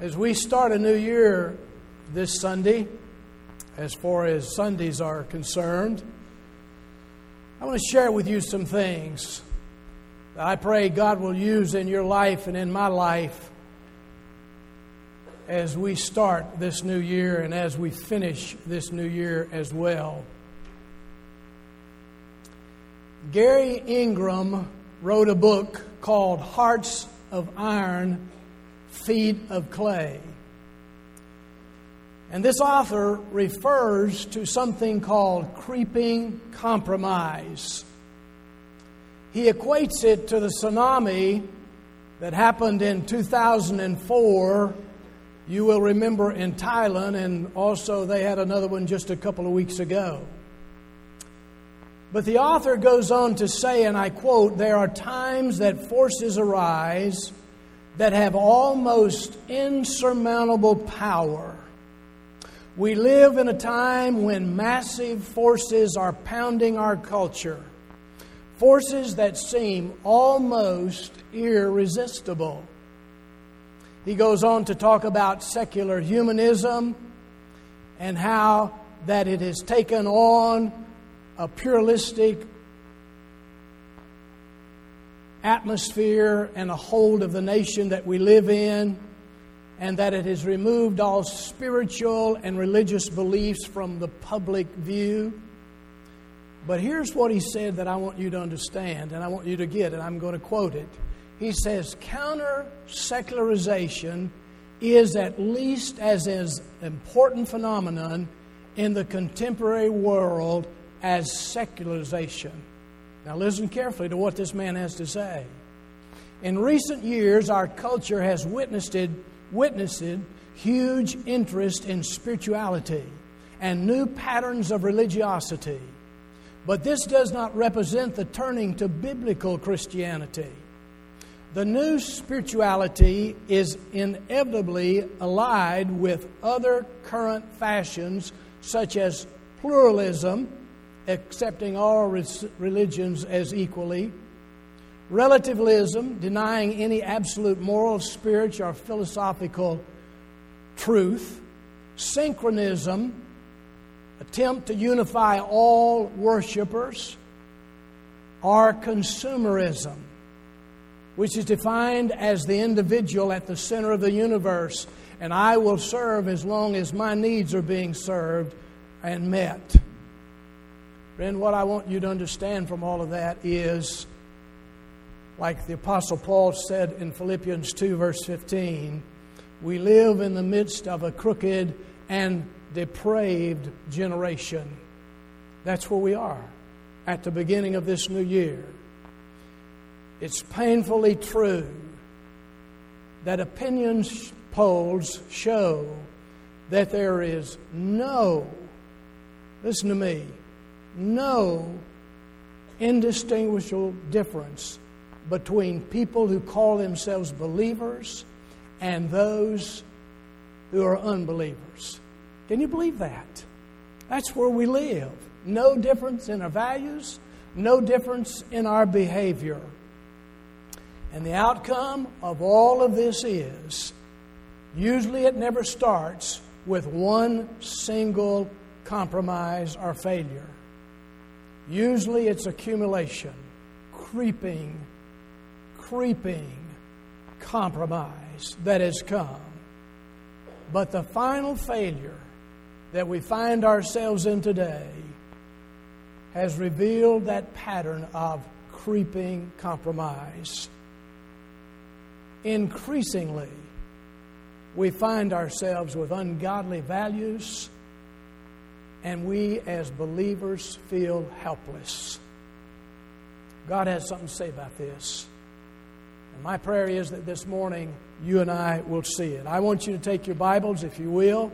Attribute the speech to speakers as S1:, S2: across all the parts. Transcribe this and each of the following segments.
S1: As we start a new year this Sunday, as far as Sundays are concerned, I want to share with you some things that I pray God will use in your life and in my life as we start this new year and as we finish this new year as well. Gary Inrig wrote a book called Hearts of Iron, Feet of Clay. And this author refers to something called creeping compromise. He equates it to the tsunami that happened in 2004. You will remember in Thailand, and also they had another one just a couple of weeks ago. But the author goes on to say, and I quote, there are times that forces arise that have almost insurmountable power. We live in a time when massive forces are pounding our culture, forces that seem almost irresistible. He goes on to talk about secular humanism and how that it has taken on a pluralistic atmosphere and a hold of the nation that we live in, and that it has removed all spiritual and religious beliefs from the public view. But here's what he said that I want you to understand, and I want you to get it. I'm going to quote it. He says, Counter secularization is at least as an important phenomenon in the contemporary world as secularization. Now, listen carefully to what this man has to say. In recent years, our culture has witnessed, witnessed huge interest in spirituality and new patterns of religiosity. But this does not represent the turning to biblical Christianity. The new spirituality is inevitably allied with other current fashions such as pluralism accepting all religions as equally, relativism, denying any absolute moral, spiritual, or philosophical truth, synchronism, attempt to unify all worshippers, or consumerism, which is defined as the individual at the center of the universe, and I will serve as long as my needs are being served and met. Friend, what I want you to understand from all of that is, like the Apostle Paul said in Philippians 2, verse 15, we live in the midst of a crooked and depraved generation. That's where we are at the beginning of this new year. It's painfully true that opinion polls show that there is no, listen to me, no indistinguishable difference between people who call themselves believers and those who are unbelievers. Can you believe that? That's where we live. No difference in our values, no difference in our behavior. And the outcome of all of this is usually it never starts with one single compromise or failure. Usually it's accumulation, creeping, creeping compromise that has come. But the final failure that we find ourselves in today has revealed that pattern of creeping compromise. Increasingly, we find ourselves with ungodly values and we as believers feel helpless. God has something to say about this. And my prayer is that this morning you and I will see it. I want you to take your Bibles, if you will,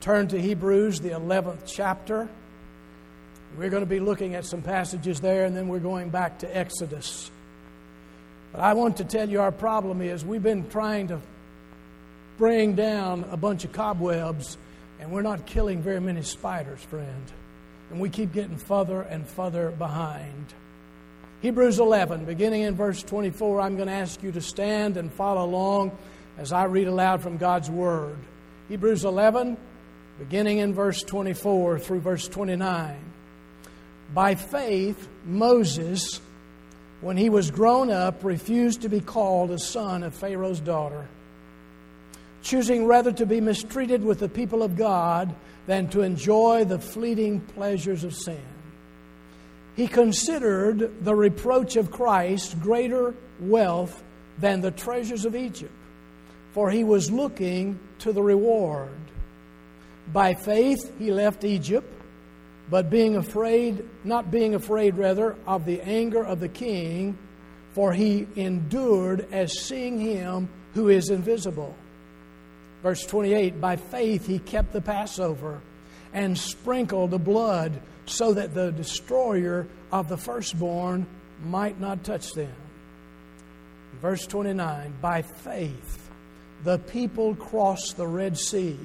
S1: turn to Hebrews, the 11th chapter. We're going to be looking at some passages there, and then we're going back to Exodus. But I want to tell you our problem is we've been trying to bring down a bunch of cobwebs and we're not killing very many spiders, friend. And we keep getting further and further behind. Hebrews 11, beginning in verse 24, I'm going to ask you to stand and follow along as I read aloud from God's Word. Hebrews 11, beginning in verse 24 through verse 29. By faith, Moses, when he was grown up, refused to be called a son of Pharaoh's daughter, choosing rather to be mistreated with the people of God than to enjoy the fleeting pleasures of sin. He considered the reproach of Christ greater wealth than the treasures of Egypt, for he was looking to the reward. By faith, he left Egypt, but being afraid, not being afraid rather, of the anger of the king, for he endured as seeing him who is invisible. Verse 28 By faith, he kept the Passover and sprinkled the blood so that the destroyer of the firstborn might not touch them. Verse 29 By faith, the people crossed the Red Sea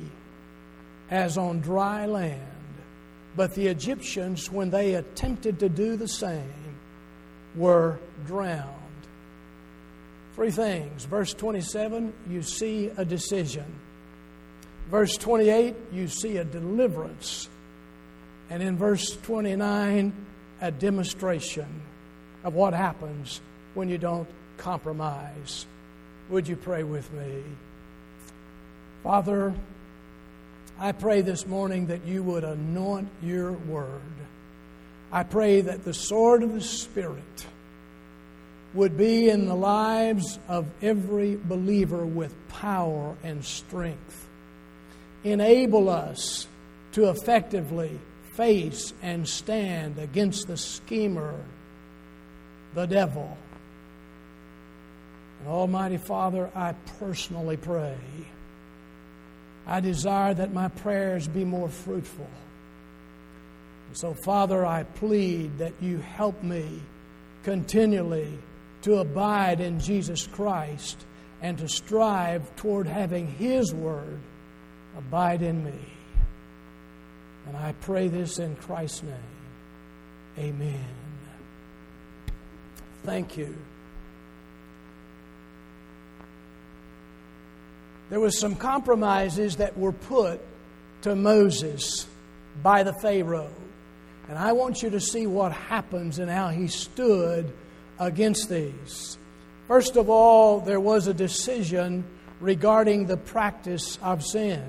S1: as on dry land, but the Egyptians, when they attempted to do the same, were drowned. Three things. Verse 27, you see a decision. Verse 28, you see a deliverance. And in verse 29, a demonstration of what happens when you don't compromise. Would you pray with me? Father, I pray this morning that you would anoint your word. I pray that the sword of the Spirit would be in the lives of every believer with power and strength. Enable us to effectively face and stand against the schemer, the devil. And Almighty Father, I personally pray. I desire that my prayers be more fruitful. And so, Father, I plead that you help me continually to abide in Jesus Christ and to strive toward having His Word abide in me. And I pray this in Christ's name. Amen. Thank you. There was some compromises that were put to Moses by the Pharaoh. And I want you to see what happens and how he stood against these. First of all, there was a decision regarding the practice of sin.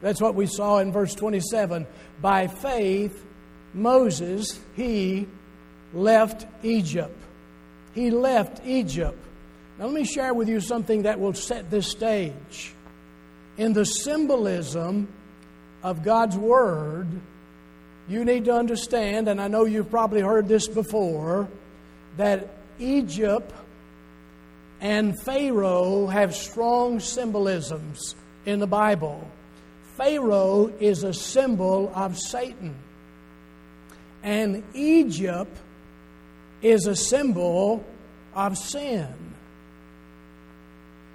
S1: That's what we saw in verse 27. By faith, Moses, he left Egypt. He left Egypt. Now, let me share with you something that will set this stage. In the symbolism of God's Word, you need to understand, and I know you've probably heard this before, that Egypt and Pharaoh have strong symbolisms in the Bible. Pharaoh is a symbol of Satan. And Egypt is a symbol of sin.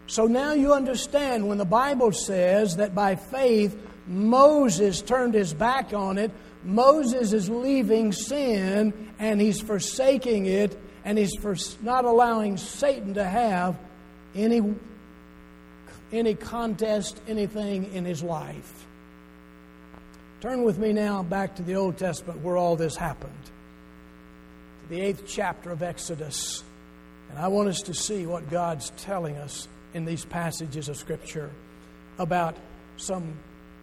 S1: So now you understand when the Bible says that by faith Moses turned his back on it, Moses is leaving sin and he's forsaking it and he's for not allowing Satan to have any any contest, anything in his life. Turn with me now back to the Old Testament where all this happened, to the eighth chapter of Exodus. And I want us to see what God's telling us in these passages of Scripture about some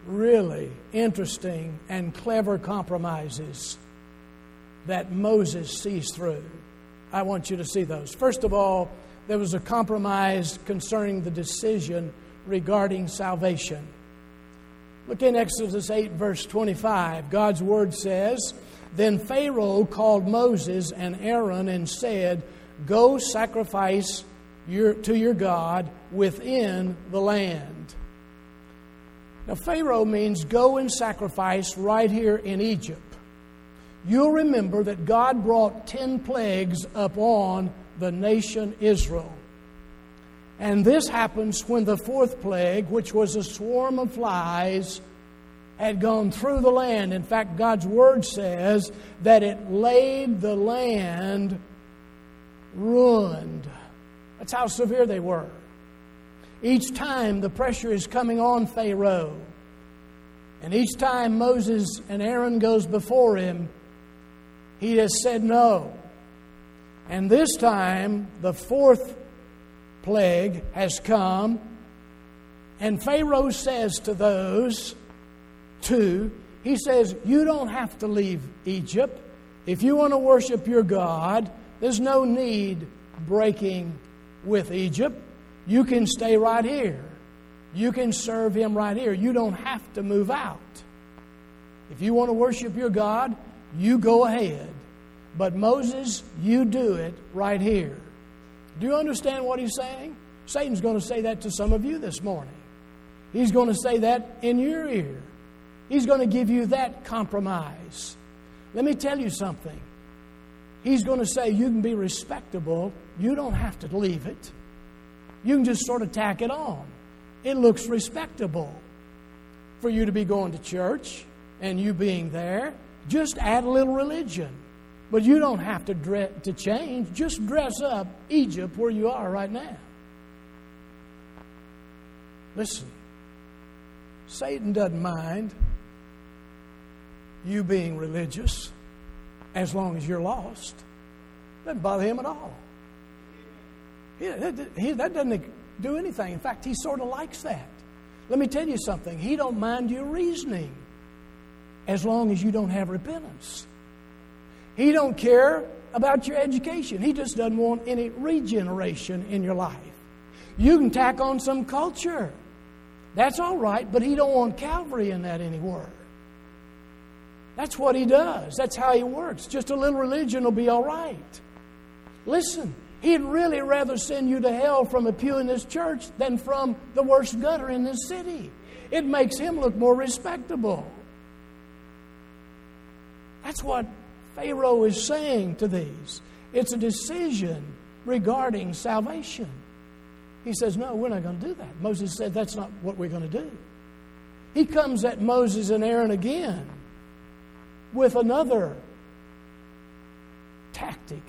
S1: really interesting and clever compromises that Moses sees through. I want you to see those. First of all, there was a compromise concerning the decision regarding salvation. Look in Exodus 8, verse 25. God's word says, Then Pharaoh called Moses and Aaron and said, Go sacrifice your, to your God within the land. Now, Pharaoh means go and sacrifice right here in Egypt. You'll remember that God brought 10 plagues upon the nation Israel. And this happens when the fourth plague, which was a swarm of flies, had gone through the land. In fact, God's word says that it laid the land ruined. That's how severe they were. Each time the pressure is coming on Pharaoh. And each time Moses and Aaron goes before him, he has said no. And this time, the fourth plague has come, and Pharaoh says to those two, he says, You don't have to leave Egypt. If you want to worship your God, there's no need breaking with Egypt. You can stay right here. You can serve Him right here. You don't have to move out. If you want to worship your God, you go ahead. But Moses, you do it right here. Do you understand what he's saying? Satan's going to say that to some of you this morning. He's going to say that in your ear. He's going to give you that compromise. Let me tell you something. He's going to say you can be respectable, you don't have to leave it. You can just sort of tack it on. It looks respectable for you to be going to church and you being there. Just add a little religion. But you don't have to, dress, to change. Just dress up Egypt where you are right now. Listen, Satan doesn't mind you being religious as long as you're lost. Doesn't bother him at all. He, he, that doesn't do anything. In fact, he sort of likes that. Let me tell you something. He don't mind your reasoning as long as you don't have repentance. He don't care about your education. He just doesn't want any regeneration in your life. You can tack on some culture. That's all right, but he don't want Calvary in that anywhere. That's what he does. That's how he works. Just a little religion will be all right. Listen, he'd really rather send you to hell from a pew in this church than from the worst gutter in this city. It makes him look more respectable. That's what Pharaoh is saying to these. It's a decision regarding salvation. He says, No, we're not going to do that. Moses said, That's not what we're going to do. He comes at Moses and Aaron again with another tactic.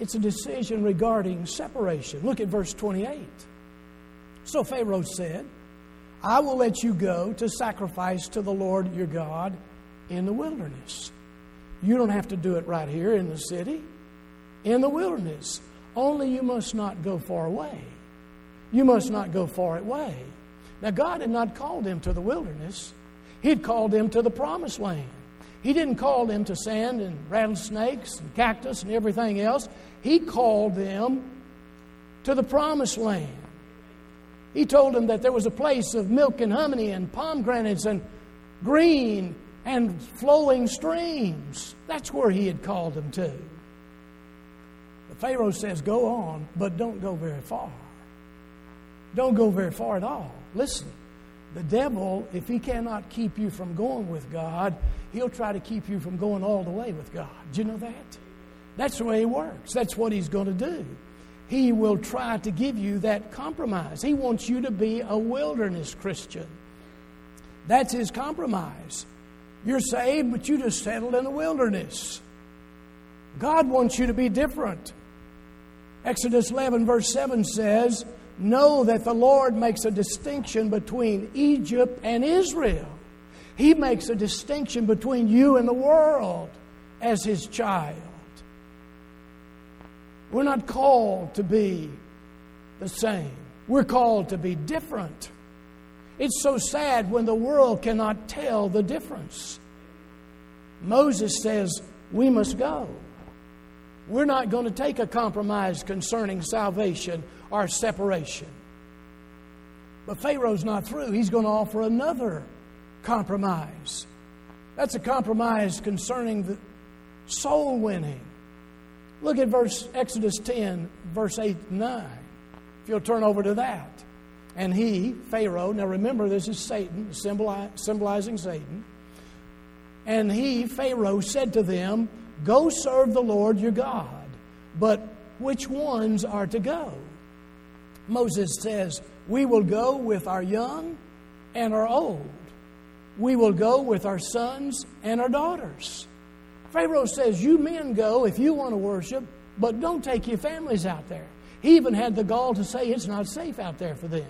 S1: It's a decision regarding separation. Look at verse 28. So Pharaoh said, I will let you go to sacrifice to the Lord your God in the wilderness. You don't have to do it right here in the city, in the wilderness. Only you must not go far away. You must not go far away. Now, God had not called them to the wilderness, He had called them to the promised land. He didn't call them to sand and rattlesnakes and cactus and everything else. He called them to the promised land. He told them that there was a place of milk and honey and pomegranates and green and flowing streams. That's where he had called them to. The Pharaoh says, Go on, but don't go very far. Don't go very far at all. Listen, the devil, if he cannot keep you from going with God, he'll try to keep you from going all the way with God. Do you know that? That's the way he works. That's what he's going to do. He will try to give you that compromise. He wants you to be a wilderness Christian. That's his compromise. You're saved, but you just settled in the wilderness. God wants you to be different. Exodus 11, verse 7 says, Know that the Lord makes a distinction between Egypt and Israel. He makes a distinction between you and the world as His child. We're not called to be the same, we're called to be different. It's so sad when the world cannot tell the difference. Moses says, We must go. We're not going to take a compromise concerning salvation or separation. But Pharaoh's not through. He's going to offer another compromise. That's a compromise concerning the soul winning. Look at verse Exodus 10, verse 8 and 9. If you'll turn over to that. And he, Pharaoh, now remember this is Satan, symbolizing Satan. And he, Pharaoh, said to them, Go serve the Lord your God. But which ones are to go? Moses says, We will go with our young and our old. We will go with our sons and our daughters. Pharaoh says, You men go if you want to worship, but don't take your families out there. He even had the gall to say it's not safe out there for them.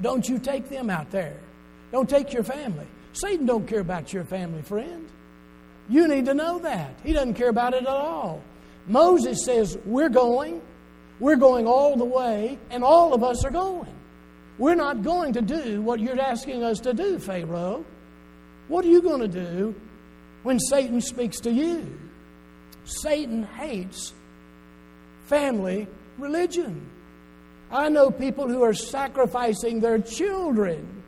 S1: Don't you take them out there. Don't take your family. Satan don't care about your family, friend. You need to know that. He doesn't care about it at all. Moses says, We're going. We're going all the way, and all of us are going. We're not going to do what you're asking us to do, Pharaoh. What are you going to do when Satan speaks to you? Satan hates family religion. I know people who are sacrificing their children,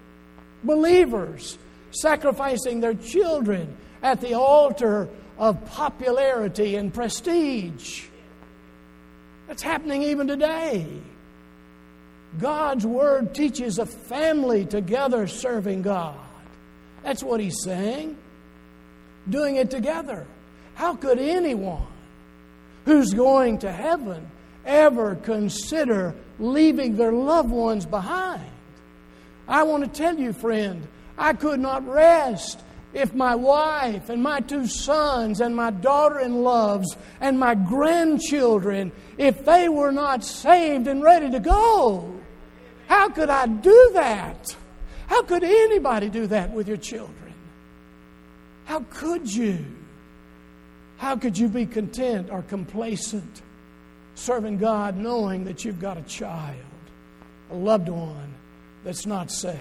S1: believers, sacrificing their children at the altar of popularity and prestige. That's happening even today. God's Word teaches a family together serving God. That's what He's saying. Doing it together. How could anyone who's going to heaven ever consider leaving their loved ones behind? I want to tell you, friend, I could not rest if my wife and my two sons and my daughter in laws and my grandchildren, if they were not saved and ready to go. How could I do that? How could anybody do that with your children? How could you? How could you be content or complacent serving God knowing that you've got a child, a loved one that's not saved?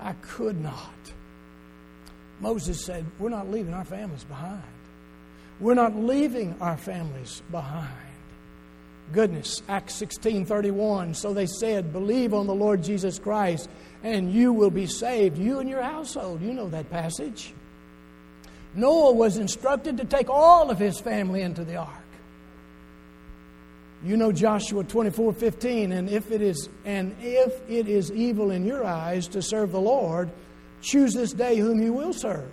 S1: I could not. Moses said, We're not leaving our families behind. We're not leaving our families behind. Goodness, Acts 16 31. So they said, Believe on the Lord Jesus Christ, and you will be saved, you and your household. You know that passage. Noah was instructed to take all of his family into the ark. You know Joshua 24 15, and if it is and if it is evil in your eyes to serve the Lord, Choose this day whom you will serve.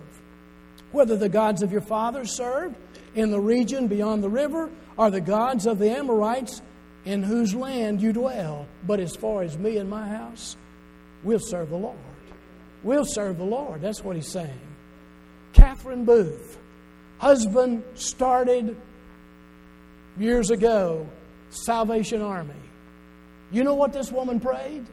S1: Whether the gods of your fathers served in the region beyond the river are the gods of the Amorites in whose land you dwell. But as far as me and my house, we'll serve the Lord. We'll serve the Lord. That's what he's saying. Catherine Booth, husband started years ago, Salvation Army. You know what this woman prayed?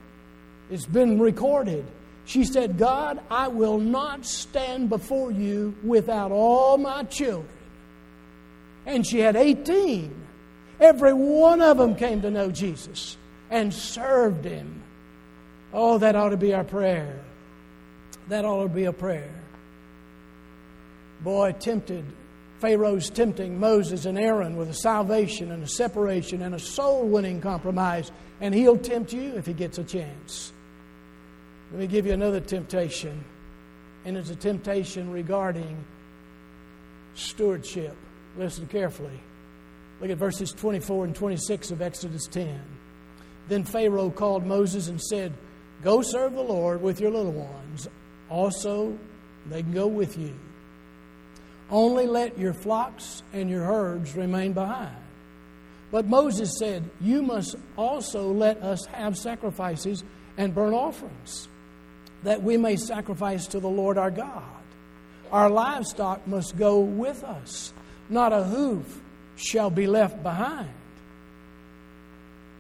S1: It's been recorded. She said, God, I will not stand before you without all my children. And she had 18. Every one of them came to know Jesus and served him. Oh, that ought to be our prayer. That ought to be a prayer. Boy, tempted, Pharaoh's tempting Moses and Aaron with a salvation and a separation and a soul winning compromise, and he'll tempt you if he gets a chance. Let me give you another temptation, and it's a temptation regarding stewardship. Listen carefully. Look at verses 24 and 26 of Exodus 10. Then Pharaoh called Moses and said, Go serve the Lord with your little ones. Also, they can go with you. Only let your flocks and your herds remain behind. But Moses said, You must also let us have sacrifices and burnt offerings that we may sacrifice to the Lord our God. Our livestock must go with us, not a hoof shall be left behind.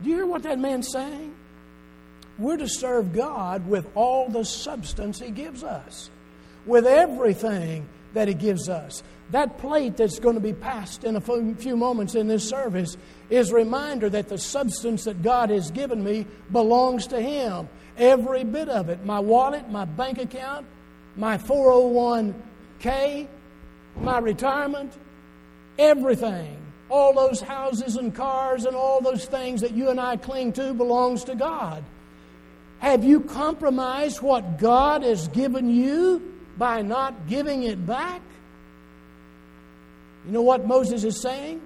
S1: Do you hear what that man's saying? We're to serve God with all the substance He gives us, with everything that He gives us. That plate that's going to be passed in a few moments in this service is a reminder that the substance that God has given me belongs to Him. Every bit of it. My wallet, my bank account, my 401k, my retirement, everything. All those houses and cars and all those things that you and I cling to belongs to God. Have you compromised what God has given you by not giving it back? You know what Moses is saying?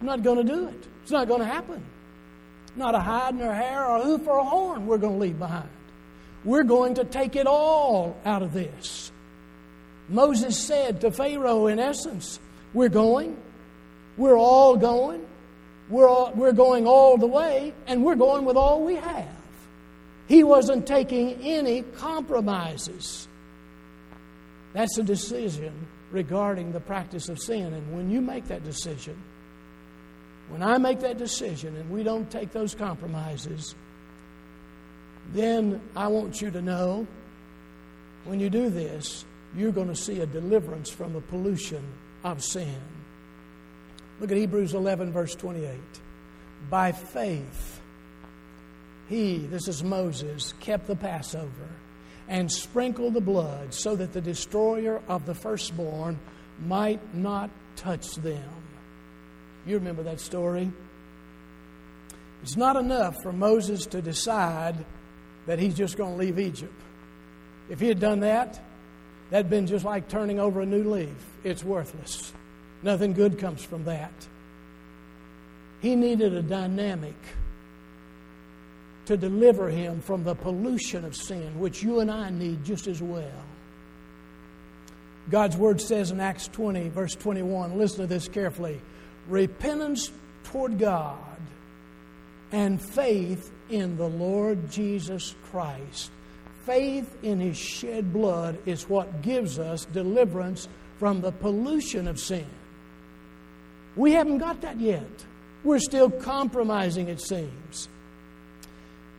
S1: I'm not going to do it. It's not going to happen. Not a hide nor hair or hoof or a horn we're going to leave behind. We're going to take it all out of this. Moses said to Pharaoh, in essence, We're going. We're all going. We're, all, we're going all the way, and we're going with all we have. He wasn't taking any compromises. That's a decision regarding the practice of sin. And when you make that decision, When I make that decision and we don't take those compromises, then I want you to know when you do this, you're going to see a deliverance from the pollution of sin. Look at Hebrews 11, verse 28. By faith, he, this is Moses, kept the Passover and sprinkled the blood so that the destroyer of the firstborn might not touch them. You remember that story? It's not enough for Moses to decide that he's just going to leave Egypt. If he had done that, that'd been just like turning over a new leaf. It's worthless. Nothing good comes from that. He needed a dynamic to deliver him from the pollution of sin, which you and I need just as well. God's word says in Acts 20, verse 21, listen to this carefully repentance toward God and faith in the Lord Jesus Christ. Faith in his shed blood is what gives us deliverance from the pollution of sin. We haven't got that yet. We're still compromising, it seems.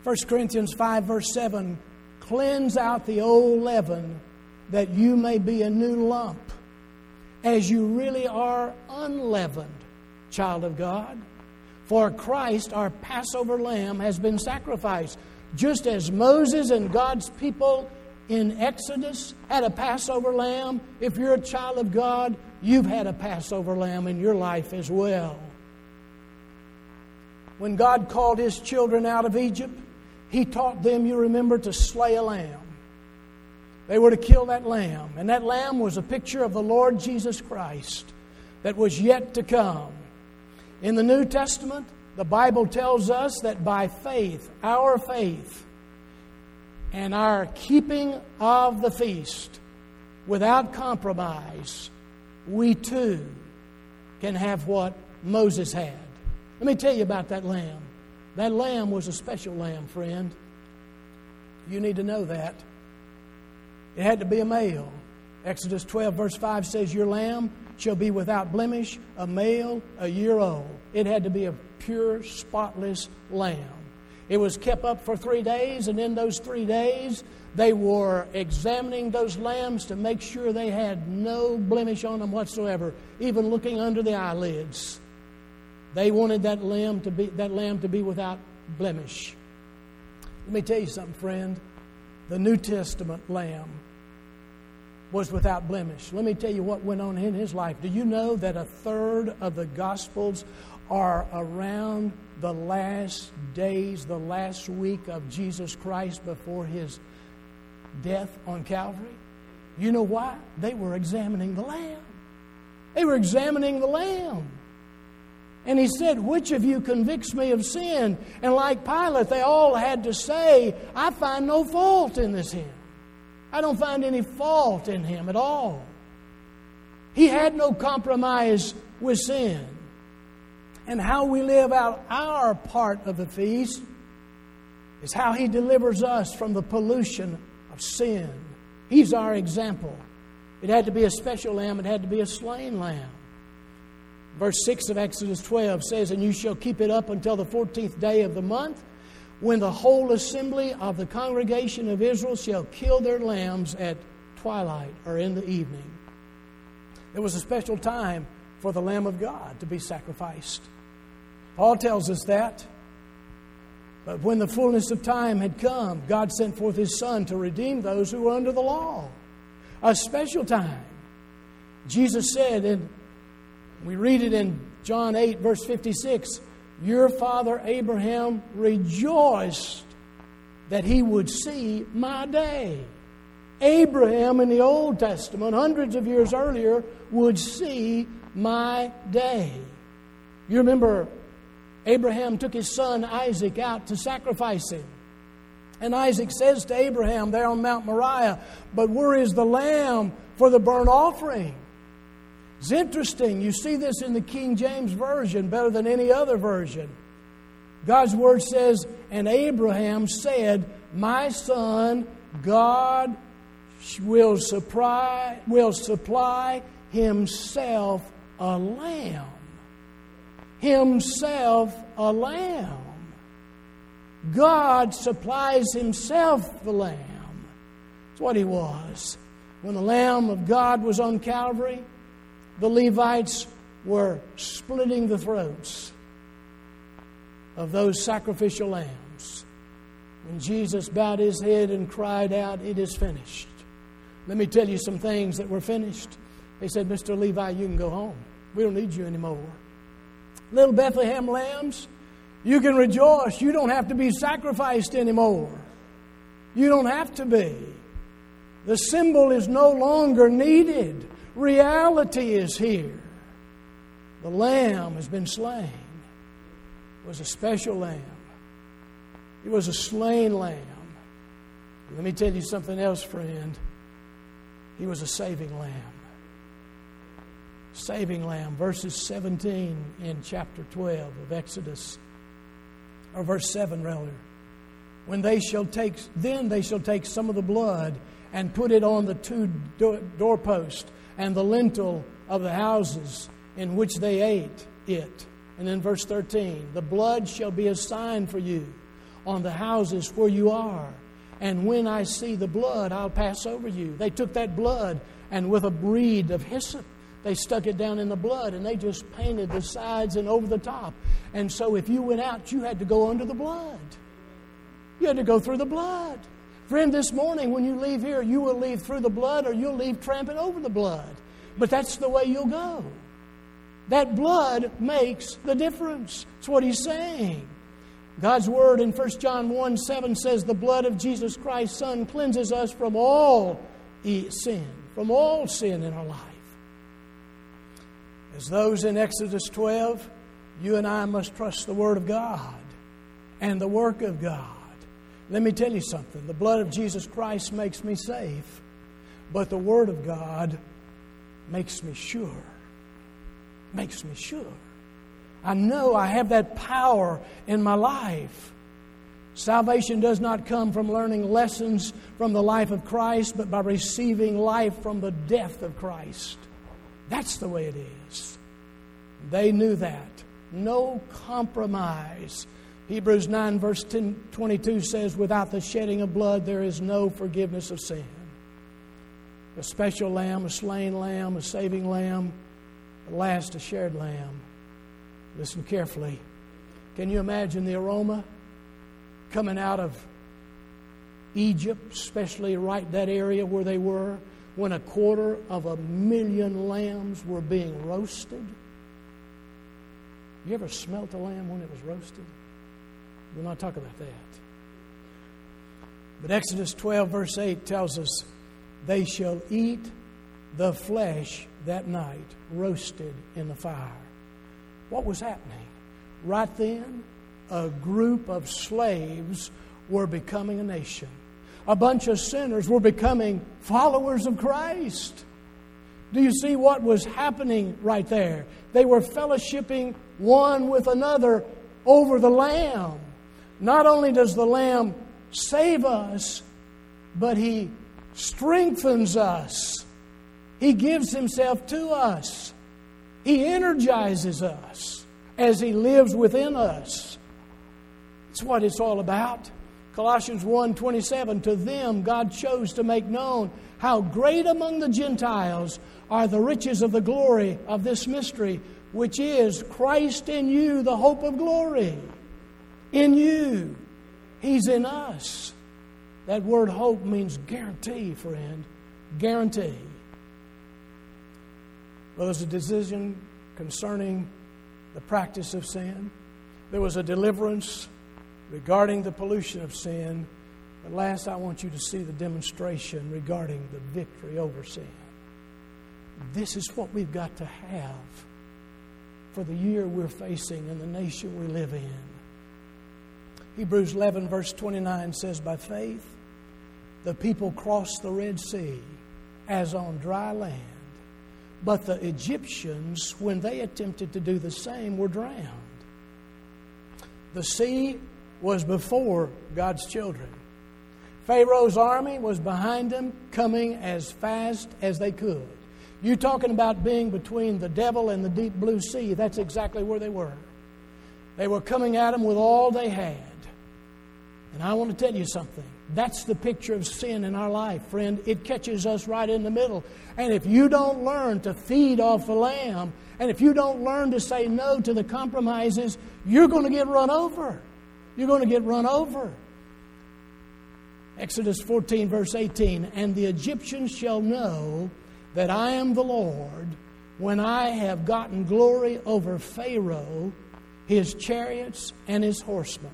S1: 1 Corinthians 5, verse 7 cleanse out the old leaven that you may be a new lump, as you really are unleavened, child of God. For Christ, our Passover lamb, has been sacrificed. Just as Moses and God's people in Exodus had a Passover lamb, if you're a child of God, you've had a Passover lamb in your life as well. When God called his children out of Egypt, he taught them, you remember, to slay a lamb. They were to kill that lamb, and that lamb was a picture of the Lord Jesus Christ that was yet to come. In the New Testament, the Bible tells us that by faith, our faith, and our keeping of the feast without compromise, we too can have what Moses had. Let me tell you about that lamb. That lamb was a special lamb, friend. You need to know that. It had to be a male. Exodus 12, verse 5 says, Your lamb shall be without blemish, a male, a year old. It had to be a pure, spotless lamb. It was kept up for three days, and in those three days, they were examining those lambs to make sure they had no blemish on them whatsoever, even looking under the eyelids. They wanted that lamb to be, that lamb to be without blemish. Let me tell you something, friend. The New Testament lamb was without blemish. Let me tell you what went on in his life. Do you know that a third of the Gospels are around the last days, the last week of Jesus Christ before his death on Calvary? You know why? They were examining the Lamb. They were examining the Lamb. And he said, Which of you convicts me of sin? And like Pilate, they all had to say, I find no fault in this him. I don't find any fault in him at all. He had no compromise with sin. And how we live out our part of the feast is how he delivers us from the pollution of sin. He's our example. It had to be a special lamb, it had to be a slain lamb. Verse 6 of Exodus 12 says, And you shall keep it up until the 14th day of the month, when the whole assembly of the congregation of Israel shall kill their lambs at twilight or in the evening. There was a special time for the Lamb of God to be sacrificed. Paul tells us that. But when the fullness of time had come, God sent forth His Son to redeem those who were under the law. A special time. Jesus said, and we read it in John 8, verse 56 Your father Abraham rejoiced that he would see my day. Abraham in the Old Testament, hundreds of years earlier, would see my day. You remember Abraham took his son Isaac out to sacrifice him. And Isaac says to Abraham there on Mount Moriah, But where is the lamb for the burnt offering? It's interesting. You see this in the King James Version better than any other version. God's word says, And Abraham said, My son, God will supply, will supply himself a lamb himself a lamb. God supplies himself the lamb. That's what he was. When the Lamb of God was on Calvary, the Levites were splitting the throats of those sacrificial lambs. When Jesus bowed his head and cried out, It is finished. Let me tell you some things that were finished. They said, Mr. Levi, you can go home. We don't need you anymore. Little Bethlehem lambs, you can rejoice. You don't have to be sacrificed anymore. You don't have to be. The symbol is no longer needed. Reality is here. The lamb has been slain. It was a special lamb. It was a slain lamb. Let me tell you something else, friend. He was a saving lamb. Saving lamb. Verses 17 in chapter 12 of Exodus, or verse 7 rather. When they shall take, then they shall take some of the blood and put it on the two doorposts and the lintel of the houses in which they ate it. And then verse 13 the blood shall be a sign for you on the houses where you are. And when I see the blood, I'll pass over you. They took that blood and with a reed of hyssop, they stuck it down in the blood and they just painted the sides and over the top. And so if you went out, you had to go under the blood. You had to go through the blood. Friend, this morning when you leave here, you will leave through the blood or you'll leave tramping over the blood. But that's the way you'll go. That blood makes the difference. That's what he's saying. God's word in 1 John 1 7 says, The blood of Jesus Christ's Son cleanses us from all sin, from all sin in our life. As those in Exodus 12, you and I must trust the Word of God and the work of God. Let me tell you something the blood of Jesus Christ makes me safe, but the Word of God makes me sure. Makes me sure. I know I have that power in my life. Salvation does not come from learning lessons from the life of Christ, but by receiving life from the death of Christ. That's the way it is. They knew that. No compromise. Hebrews 9, verse 10, 22 says, Without the shedding of blood, there is no forgiveness of sin. A special lamb, a slain lamb, a saving lamb, at last a shared lamb. Listen carefully. Can you imagine the aroma coming out of Egypt, especially right that area where they were, when a quarter of a million lambs were being roasted? You ever smelt a lamb when it was roasted? We'll not talk about that. But Exodus 12, verse 8 tells us, They shall eat the flesh that night, roasted in the fire. What was happening? Right then, a group of slaves were becoming a nation. A bunch of sinners were becoming followers of Christ. Do you see what was happening right there? They were fellowshipping one with another over the Lamb. Not only does the Lamb save us, but He strengthens us. He gives Himself to us. He energizes us as He lives within us. That's what it's all about. Colossians 1:27 to them God chose to make known how great among the Gentiles are the riches of the glory of this mystery which is Christ in you the hope of glory in you. He's in us. That word hope means guarantee, friend. Guarantee. Well, there's a decision concerning the practice of sin. There was a deliverance regarding the pollution of sin. But last, I want you to see the demonstration regarding the victory over sin. This is what we've got to have for the year we're facing and the nation we live in. Hebrews 11, verse 29 says, By faith, the people crossed the Red Sea as on dry land. But the Egyptians, when they attempted to do the same, were drowned. The sea was before God's children. Pharaoh's army was behind them, coming as fast as they could. You talking about being between the devil and the deep blue sea, that's exactly where they were. They were coming at him with all they had. And I want to tell you something. That's the picture of sin in our life, friend. It catches us right in the middle. And if you don't learn to feed off the lamb, and if you don't learn to say no to the compromises, you're going to get run over. You're going to get run over. Exodus 14, verse 18 And the Egyptians shall know that I am the Lord when I have gotten glory over Pharaoh, his chariots, and his horsemen.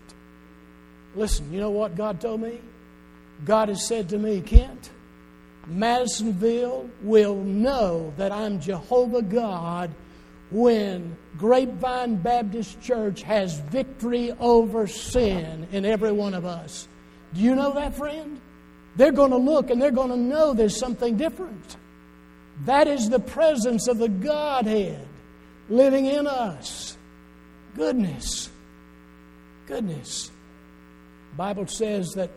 S1: Listen, you know what God told me? God has said to me, Kent, Madisonville will know that I'm Jehovah God when Grapevine Baptist Church has victory over sin in every one of us. Do you know that, friend? They're going to look and they're going to know there's something different. That is the presence of the Godhead living in us. Goodness. Goodness. Bible says that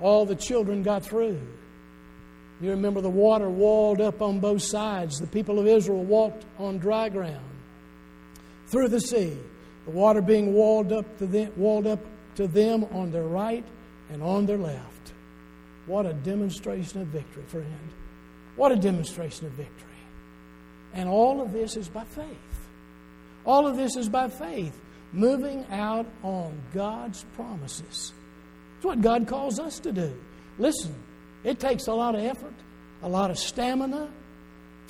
S1: all the children got through. You remember the water walled up on both sides. The people of Israel walked on dry ground through the sea. The water being walled up to them, walled up to them on their right and on their left. What a demonstration of victory, friend. What a demonstration of victory. And all of this is by faith. All of this is by faith, moving out on God's promises. It's what God calls us to do. Listen, it takes a lot of effort, a lot of stamina,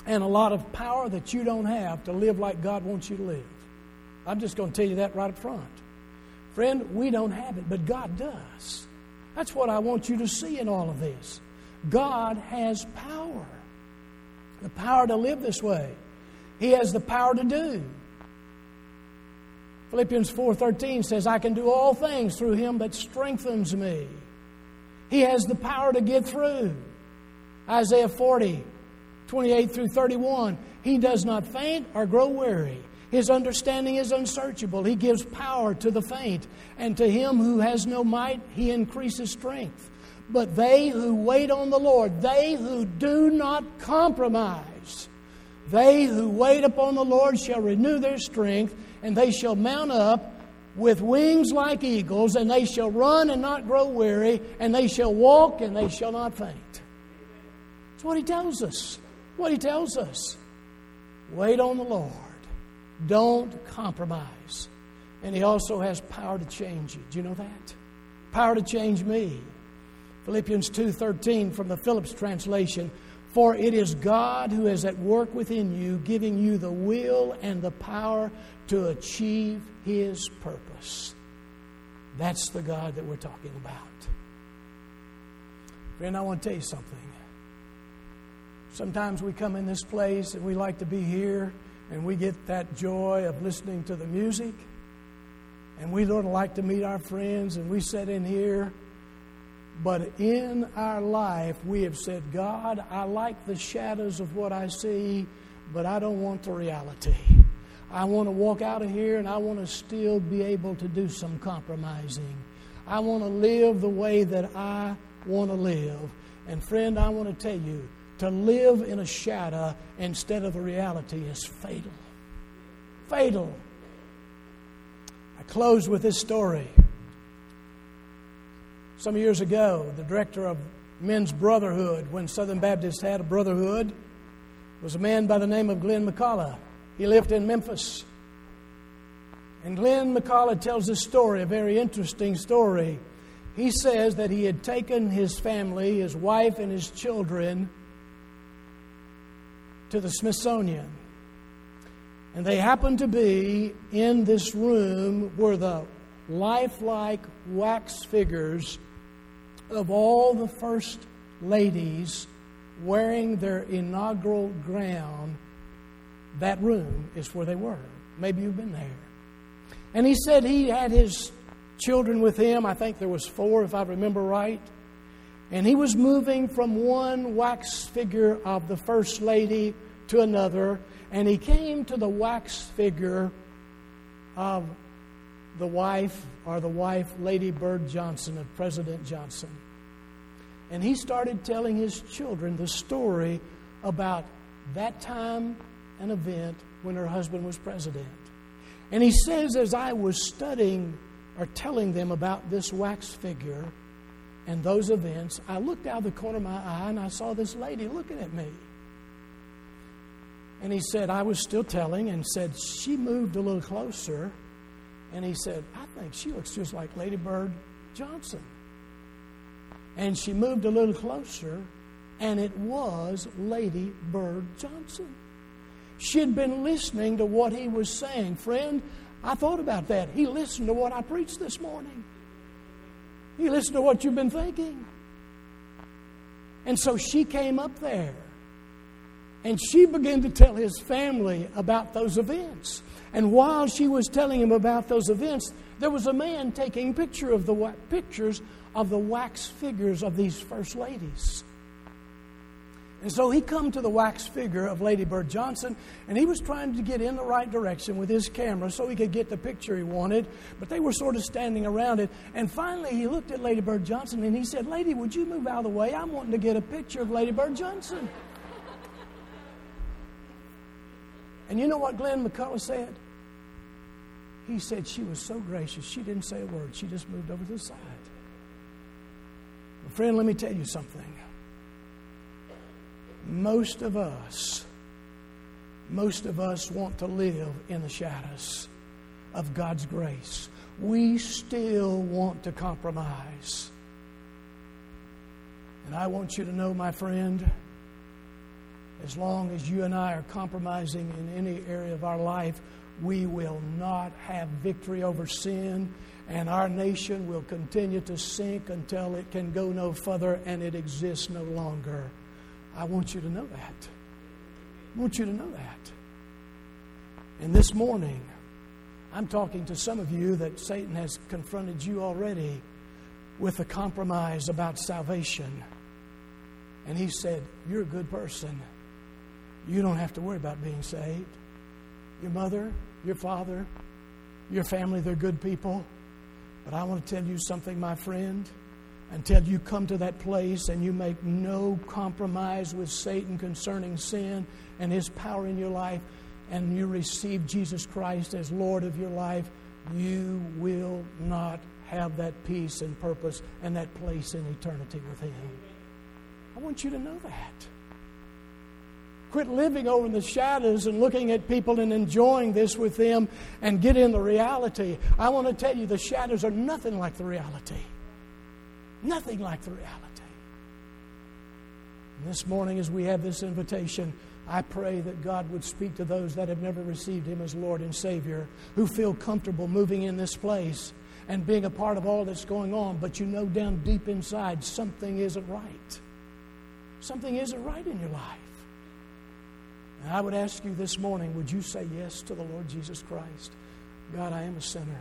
S1: and a lot of power that you don't have to live like God wants you to live. I'm just going to tell you that right up front. Friend, we don't have it, but God does. That's what I want you to see in all of this. God has power. The power to live this way. He has the power to do. Philippians 4:13 says, "I can do all things through him that strengthens me." He has the power to get through. Isaiah 40, 28 through 31. He does not faint or grow weary. His understanding is unsearchable. He gives power to the faint, and to him who has no might, he increases strength. But they who wait on the Lord, they who do not compromise, they who wait upon the Lord shall renew their strength, and they shall mount up with wings like eagles, and they shall run and not grow weary, and they shall walk and they shall not faint. That's what he tells us. What he tells us. Wait on the Lord. Don't compromise. And he also has power to change you. Do you know that? Power to change me. Philippians 2:13 from the Phillips translation for it is God who is at work within you, giving you the will and the power to achieve His purpose. That's the God that we're talking about. Friend, I want to tell you something. Sometimes we come in this place and we like to be here and we get that joy of listening to the music. And we don't like to meet our friends and we sit in here but in our life, we have said, God, I like the shadows of what I see, but I don't want the reality. I want to walk out of here and I want to still be able to do some compromising. I want to live the way that I want to live. And friend, I want to tell you, to live in a shadow instead of a reality is fatal. Fatal. I close with this story. Some years ago, the director of Men's Brotherhood, when Southern Baptists had a brotherhood, was a man by the name of Glenn McCullough. He lived in Memphis. And Glenn McCullough tells this story, a very interesting story. He says that he had taken his family, his wife, and his children to the Smithsonian. And they happened to be in this room where the lifelike wax figures of all the first ladies wearing their inaugural gown, that room is where they were. Maybe you've been there. And he said he had his children with him. I think there was four, if I remember right. And he was moving from one wax figure of the first lady to another, and he came to the wax figure of the wife or the wife, Lady Bird Johnson of President Johnson. And he started telling his children the story about that time and event when her husband was president. And he says, as I was studying or telling them about this wax figure and those events, I looked out of the corner of my eye and I saw this lady looking at me. And he said, I was still telling and said, she moved a little closer. And he said, I think she looks just like Lady Bird Johnson. And she moved a little closer, and it was Lady Bird Johnson. She had been listening to what he was saying. Friend, I thought about that. He listened to what I preached this morning. He listened to what you've been thinking. And so she came up there and she began to tell his family about those events. And while she was telling him about those events, there was a man taking picture of the pictures of the wax figures of these first ladies. And so he come to the wax figure of Lady Bird Johnson, and he was trying to get in the right direction with his camera so he could get the picture he wanted. But they were sort of standing around it. And finally, he looked at Lady Bird Johnson and he said, "Lady, would you move out of the way? I'm wanting to get a picture of Lady Bird Johnson." And you know what Glenn McCullough said? He said she was so gracious, she didn't say a word. She just moved over to the side. But friend, let me tell you something. Most of us, most of us want to live in the shadows of God's grace. We still want to compromise. And I want you to know, my friend, as long as you and I are compromising in any area of our life, we will not have victory over sin, and our nation will continue to sink until it can go no further and it exists no longer. I want you to know that. I want you to know that. And this morning, I'm talking to some of you that Satan has confronted you already with a compromise about salvation. And he said, You're a good person. You don't have to worry about being saved. Your mother, your father, your family, they're good people. But I want to tell you something, my friend. Until you come to that place and you make no compromise with Satan concerning sin and his power in your life, and you receive Jesus Christ as Lord of your life, you will not have that peace and purpose and that place in eternity with Him. I want you to know that. Quit living over in the shadows and looking at people and enjoying this with them and get in the reality. I want to tell you the shadows are nothing like the reality. Nothing like the reality. And this morning, as we have this invitation, I pray that God would speak to those that have never received Him as Lord and Savior, who feel comfortable moving in this place and being a part of all that's going on, but you know down deep inside something isn't right. Something isn't right in your life. And I would ask you this morning would you say yes to the Lord Jesus Christ? God, I am a sinner.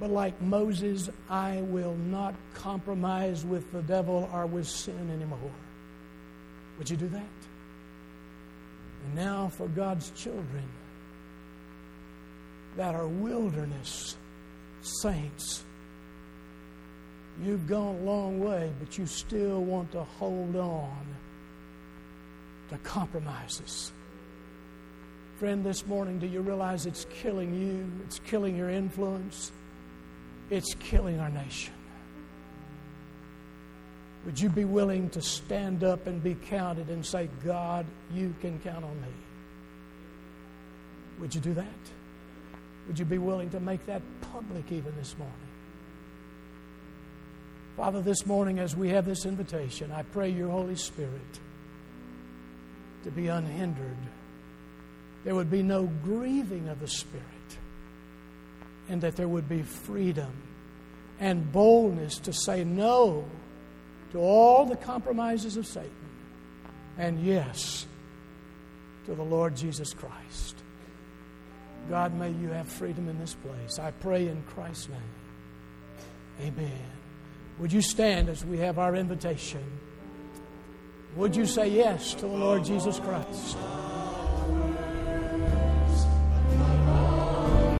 S1: But like Moses, I will not compromise with the devil or with sin anymore. Would you do that? And now for God's children that are wilderness saints. You've gone a long way, but you still want to hold on to compromises. Friend, this morning, do you realize it's killing you? It's killing your influence. It's killing our nation. Would you be willing to stand up and be counted and say, God, you can count on me? Would you do that? Would you be willing to make that public even this morning? Father, this morning, as we have this invitation, I pray your Holy Spirit to be unhindered there would be no grieving of the Spirit, and that there would be freedom and boldness to say no to all the compromises of Satan, and yes to the Lord Jesus Christ. God, may you have freedom in this place. I pray in Christ's name. Amen. Would you stand as we have our invitation? Would you say yes to the Lord Jesus Christ?